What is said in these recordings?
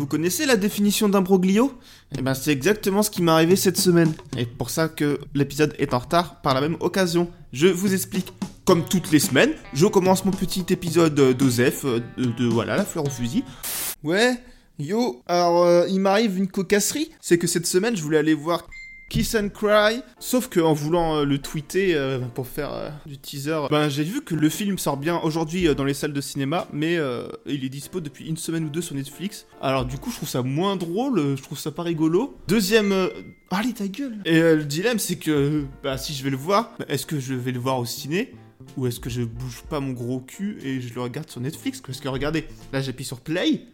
Vous connaissez la définition d'imbroglio Eh ben c'est exactement ce qui m'est arrivé cette semaine. Et pour ça que l'épisode est en retard par la même occasion. Je vous explique. Comme toutes les semaines, je commence mon petit épisode d'Osef, de, de, voilà, la fleur au fusil. Ouais, yo, alors euh, il m'arrive une cocasserie, c'est que cette semaine je voulais aller voir Kiss and Cry. Sauf que en voulant euh, le tweeter euh, pour faire euh, du teaser, ben, j'ai vu que le film sort bien aujourd'hui dans les salles de cinéma, mais il est dispo depuis une semaine ou deux sur Netflix. Alors du coup, je trouve ça moins drôle, je trouve ça pas rigolo. Deuxième... Allez, ta gueule Et le dilemme, c'est que bah, si je vais le voir, est-ce que je vais le voir au ciné ou est-ce que je bouge pas mon gros cul et je le regarde sur Netflix? Parce que regardez, là j'appuie sur Play.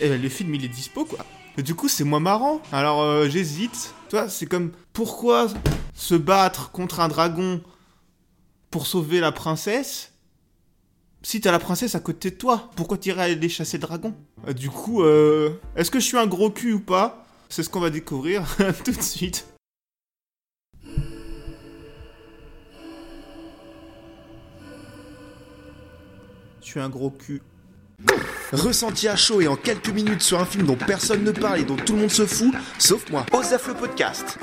Et ben, le film il est dispo quoi. Du coup, c'est moins marrant. Alors, euh, j'hésite. Toi, c'est comme pourquoi se battre contre un dragon pour sauver la princesse si t'as la princesse à côté de toi, pourquoi t'irais aller chasser le dragon? Euh, Du coup, euh, est-ce que je suis un gros cul ou pas? C'est ce qu'on va découvrir tout de suite. Je suis un gros cul. Ressenti à chaud et en quelques minutes sur un film dont personne ne parle et dont tout le monde se fout, sauf moi. Osef le podcast.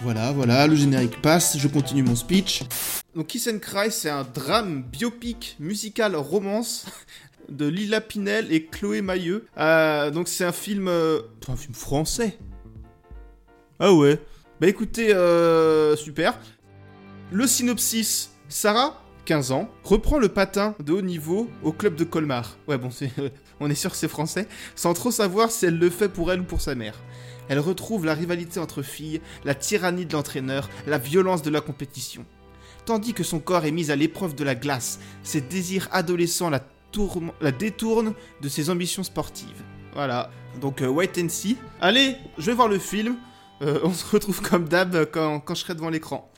Voilà, voilà, le générique passe, je continue mon speech. Donc Kiss and Cry, c'est un drame biopic musical romance de Lila Pinel et Chloé Mailleux. Euh, donc c'est un film, euh, un film français. Ah ouais. Bah écoutez, euh, super. Le synopsis, Sarah? 15 ans, reprend le patin de haut niveau au club de Colmar. Ouais, bon, on est sûr que c'est français, sans trop savoir si elle le fait pour elle ou pour sa mère. Elle retrouve la rivalité entre filles, la tyrannie de l'entraîneur, la violence de la compétition. Tandis que son corps est mis à l'épreuve de la glace, ses désirs adolescents la, détournent de ses ambitions sportives. Voilà, donc euh, White and See. Allez, je vais voir le film. Euh, on se retrouve comme d'hab quand, quand je serai devant l'écran.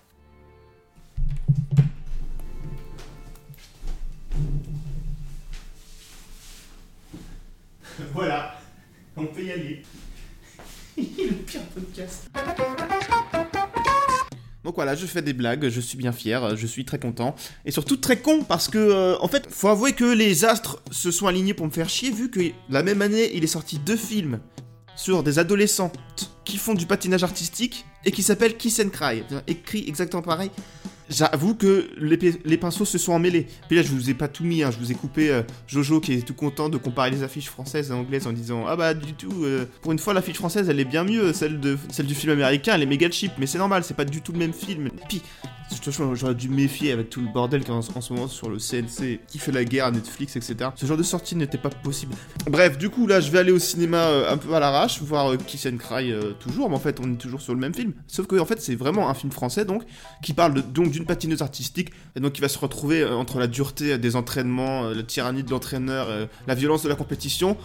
On peut y aller. le pire podcast. Donc voilà, je fais des blagues, je suis bien fier, je suis très content. Et surtout très con parce que, euh, en fait, faut avouer que les astres se sont alignés pour me faire chier vu que la même année, il est sorti deux films sur des adolescentes qui font du patinage artistique et qui s'appellent Kiss and Cry. Écrit exactement pareil. J'avoue que les, pinceaux se sont emmêlés. Puis là, je vous ai pas tout mis, hein. je vous ai coupé euh, Jojo qui est tout content de comparer les affiches françaises et anglaises en disant Ah bah, du tout, euh, pour une fois, l'affiche française elle est bien mieux, celle, de, celle du film américain elle est méga cheap, mais c'est normal, c'est pas du tout le même film. J'aurais dû méfier avec tout le bordel qu'il en, ce moment sur le CNC qui fait la guerre à Netflix, etc. Ce genre de sortie n'était pas possible. Bref, du coup, là, je vais aller au cinéma euh, un peu à l'arrache, voir Kiss and Cry toujours, mais en fait, on est toujours sur le même film. Sauf que, en fait, c'est vraiment un film français donc qui parle donc d'une patineuse artistique, et donc il va se retrouver euh, entre la dureté des entraînements, euh, la tyrannie de l'entraîneur, euh, la violence de la compétition,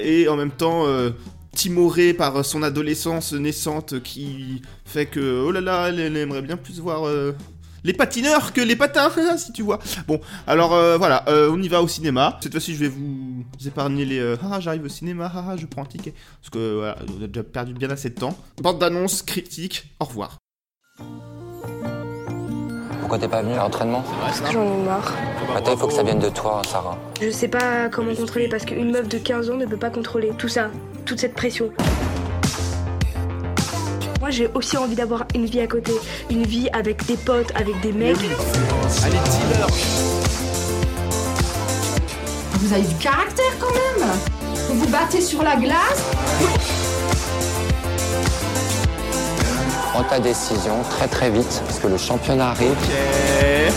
et en même temps timoré par son adolescence naissante qui fait que, oh là là, elle, aimerait bien plus voir les patineurs que les patins, si tu vois. Bon, alors voilà, on y va au cinéma. Cette fois-ci, je vais vous épargner les ah j'arrive au cinéma, ah je prends un ticket parce que voilà, on a déjà perdu bien assez de temps. Bande d'annonces, critique, au revoir. Pourquoi t'es pas venu à l'entraînement? Parce que j'en ai marre. Attends, il faut que ça vienne de toi, Sarah. Je sais pas comment contrôler parce qu'une meuf de 15 ans ne peut pas contrôler tout ça, toute cette pression. Moi, j'ai aussi envie d'avoir une vie à côté. Une vie avec des potes, avec des mecs. Allez, dis-leur Vous avez du caractère quand même Vous vous battez sur la glace Prends ta décision très très vite parce que le championnat arrive. Ok.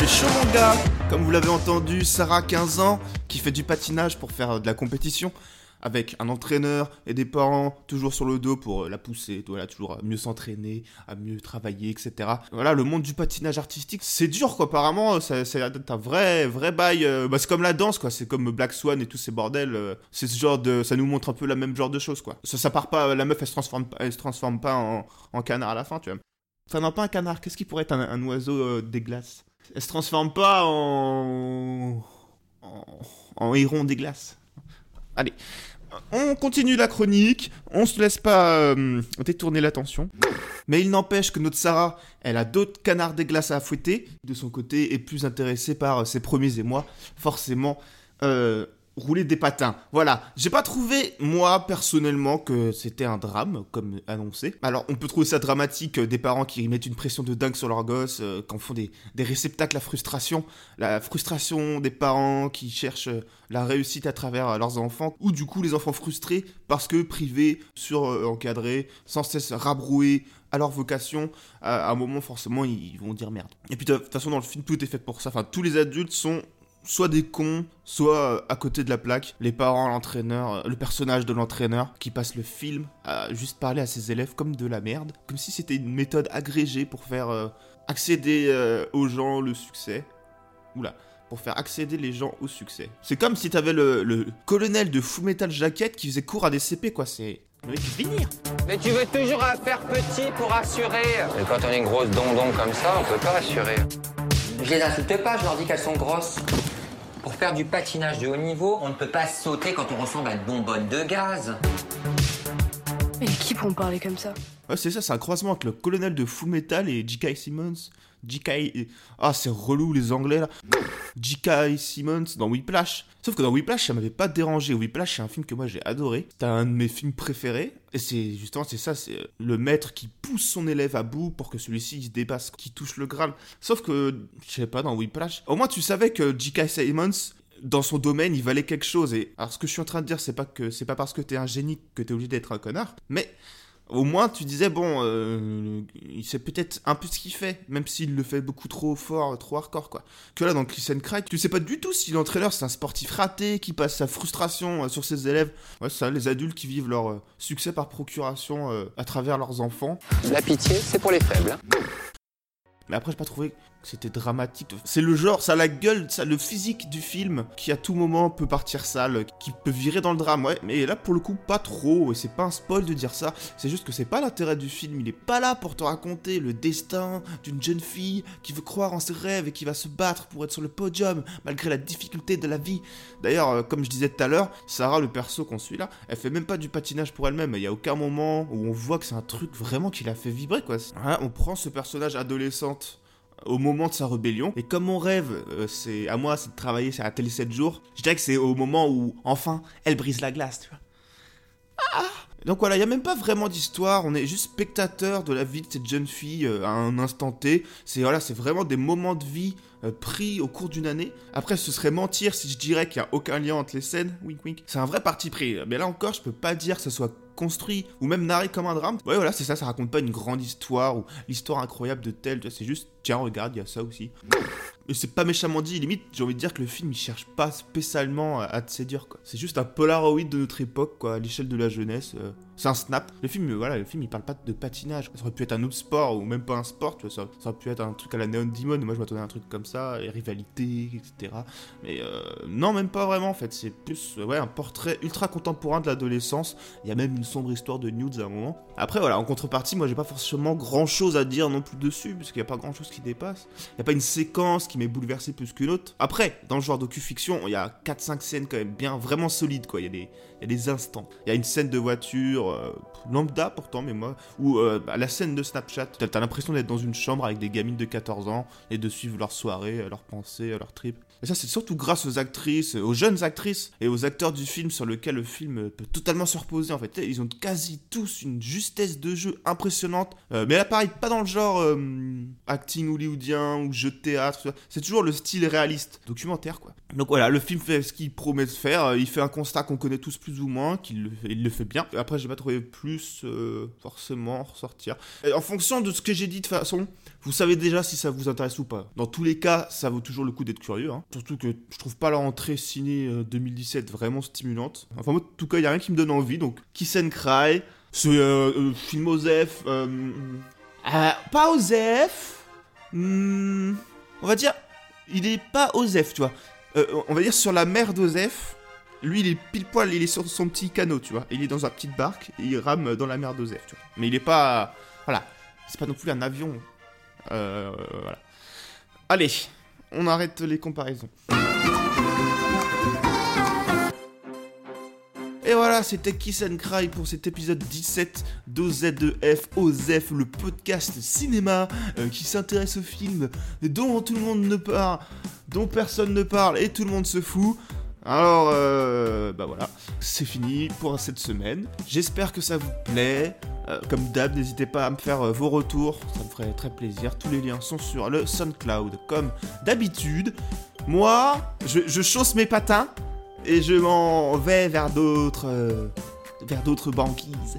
C'est chaud mon gars Comme vous l'avez entendu, Sarah 15 ans qui fait du patinage pour faire de la compétition avec un entraîneur et des parents toujours sur le dos pour euh, la pousser, voilà, toujours à mieux s'entraîner, à mieux travailler, etc. Voilà, le monde du patinage artistique, c'est dur quoi. Apparemment, c'est un vrai, vrai bail. Euh, bah, c'est comme la danse quoi. C'est comme Black Swan et tous ces bordels. Euh, c'est ce genre de, ça nous montre un peu la même genre de choses quoi. Ça, part pas, la meuf elle se transforme, elle se transforme pas en, canard à la fin, tu vois. Enfin non pas un canard. Qu'est-ce qui pourrait être un, oiseau des glaces? Elle se transforme pas en, en, en héron des glaces. Allez, on continue la chronique, on se laisse pas euh, détourner l'attention. Mais il n'empêche que notre Sarah, elle a d'autres canards des glaces à fouetter. De son côté, est plus intéressée par euh, ses premiers émois. Forcément, euh, rouler des patins. Voilà. J'ai pas trouvé, moi, personnellement, que c'était un drame, comme annoncé. Alors, on peut trouver ça dramatique, euh, des parents qui mettent une pression de dingue sur leurs gosses, euh, qui en font des, réceptacles à frustration. La frustration des parents qui cherchent euh, la réussite à travers leurs enfants, ou du coup les enfants frustrés parce que privés, sur-encadrés, sans cesse rabroués à leur vocation, à un moment forcément ils vont dire merde. Et puis de toute façon dans le film tout est fait pour ça, enfin tous les adultes sont soit des cons, soit euh, à côté de la plaque. Les parents, l'entraîneur, euh, le personnage de l'entraîneur qui passe le film à juste parler à ses élèves comme de la merde, comme si c'était une méthode agrégée pour faire euh, accéder euh, aux gens le succès. Oula. Pour faire accéder les gens au succès. C'est comme si t'avais le, le colonel de Full Metal Jacket qui faisait cours à des CP, quoi. C'est. Il venir. Mais tu veux toujours faire petit pour assurer. Mais quand on est une grosse dondon comme ça, on peut pas assurer. Je les insulte pas, je leur dis qu'elles sont grosses. Pour faire du patinage de haut niveau, on ne peut pas sauter quand on ressemble à une bonbonne de gaz. Mais qui pourront parler comme ça Ouais, c'est ça, c'est un croisement entre le colonel de Full Metal et J.K. Simmons. J.K. Ah, c'est relou les anglais là. J.K. Simmons dans Whiplash. Sauf que dans Whiplash, ça m'avait pas dérangé. Whiplash, c'est un film que moi j'ai adoré. C'est un de mes films préférés. Et c'est justement, c'est ça, c'est le maître qui pousse son élève à bout pour que celui-ci se dépasse, qui touche le Graal. Sauf que, je sais pas, dans Whiplash, au moins tu savais que J.K. Simmons, dans son domaine, il valait quelque chose. Et alors, ce que je suis en train de dire, c'est pas que c'est pas parce que t'es un génie que t'es obligé d'être un connard, mais au moins tu disais bon, euh, il sait peut-être un peu ce qu'il fait, même s'il le fait beaucoup trop fort, trop hardcore quoi. Que là dans Kiss and Cry, tu sais pas du tout si l'entraîneur c'est un sportif raté qui passe sa frustration euh, sur ses élèves. Ouais, ça, les adultes qui vivent leur euh, succès par procuration euh, à travers leurs enfants. La pitié, c'est pour les faibles. hein. Mais après, j'ai pas trouvé c'était dramatique. C'est le genre, ça a la gueule, ça le physique du film qui à tout moment peut partir sale, qui peut virer dans le drame, ouais. Mais là, pour le coup, pas trop. Et c'est pas un spoil de dire ça. C'est juste que c'est pas l'intérêt du film. Il est pas là pour te raconter le destin d'une jeune fille qui veut croire en ses rêves et qui va se battre pour être sur le podium malgré la difficulté de la vie. D'ailleurs, euh, comme je disais tout à l'heure, Sarah, le perso qu'on suit là, elle fait même pas du patinage pour elle-même. Il y a aucun moment où on voit que c'est un truc vraiment qui la fait vibrer, quoi. Voilà, on prend ce personnage adolescente au moment de sa rébellion. Et comme mon rêve, euh, c'est à moi, c'est de travailler à télé 7 jours, je dirais que c'est au moment où, enfin, elle brise la glace, tu vois. Ah donc voilà, il y a même pas vraiment d'histoire, on est juste spectateur de la vie de cette jeune fille euh, à un instant T. C'est voilà, vraiment des moments de vie euh, pris au cours d'une année. Après, ce serait mentir si je dirais qu'il y a aucun lien entre les scènes. Wink wink. C'est un vrai parti pris. Mais là encore, je peux pas dire que ce soit construit ou même narré comme un drame. Ouais, voilà, c'est ça, ça raconte pas une grande histoire ou l'histoire incroyable de tel. C'est juste, tiens, regarde, il y a ça aussi. Et c'est pas méchamment dit, limite, j'ai envie de dire que le film il cherche pas spécialement à, à te séduire quoi. C'est juste un Polaroid de notre époque quoi, à l'échelle de la jeunesse. euh, c'est un snap. Le film, voilà, le film il parle pas de patinage. Ça aurait pu être un autre sport ou même pas un sport, tu vois, ça, ça aurait pu être un truc à la Neon Demon. Moi je m'attendais à un truc comme ça, et rivalité, etc. Mais euh, non, même pas vraiment en fait. C'est plus ouais, un portrait ultra contemporain de l'adolescence. Il y a même une sombre histoire de nudes à un moment. Après voilà, en contrepartie, moi j'ai pas forcément grand chose à dire non plus dessus, parce qu'il y a pas grand chose qui dépasse. Il y a pas une séquence qui m'est bouleversé plus qu'une autre. Après, dans le genre docu-fiction, il y a 4-5 scènes quand même bien, vraiment solides quoi. Il y a des, il y a des instants. Il y a une scène de voiture, euh, lambda pourtant, mais moi, où euh, bah, la scène de Snapchat, t'as l'impression d'être dans une chambre avec des gamines de 14 ans et de suivre leurs soirées, euh, leurs pensées, leurs tripes. Et ça, c'est surtout grâce aux actrices, aux jeunes actrices et aux acteurs du film sur lequel le film peut totalement se reposer. En fait, ils ont quasi tous une justesse de jeu impressionnante. Euh, mais là, pareil, pas dans le genre euh, acting hollywoodien ou jeu de théâtre. C'est toujours le style réaliste, documentaire quoi. Donc voilà, le film fait ce qu'il promet de faire. Euh, Il fait un constat qu'on connaît tous plus ou moins, qu'il le, fait bien. Après, j'ai pas trouvé plus forcément ressortir. En fonction de ce que j'ai dit de façon, vous savez déjà si ça vous intéresse ou pas. Dans tous les cas, ça vaut toujours le coup d'être curieux. hein. Surtout que je trouve pas la rentrée ciné euh, 2017 vraiment stimulante. Enfin, moi, en tout cas, il y a rien qui me donne envie. Donc, Kiss and Cry, c'est euh, euh, film Osef. Euh, euh, pas Osef. Hmm, on va dire, il est pas Osef, tu vois. Euh, on va dire sur la mer d'Osef. Lui, il est pile poil, il est sur son petit canot, tu vois. Il est dans sa petite barque et il rame dans la mer d'Osef, tu vois. Mais il est pas. Voilà. C'est pas non plus un avion. Euh, voilà. Allez, on arrête les comparaisons. Et voilà, c'était Kiss and Cry pour cet épisode 17 d'OZ2F, OZEF, le podcast cinéma euh, qui s'intéresse aux films dont tout le monde ne parle, dont personne ne parle et tout le monde se fout. Alors, euh, bah voilà, c'est fini pour cette semaine. J'espère que ça vous plaît. Euh, comme d'hab, n'hésitez pas à me faire euh, vos retours, ça me ferait très plaisir. Tous les liens sont sur le SoundCloud, comme d'habitude. Moi, je, chausse mes patins et je m'en vais vers d'autres banquises.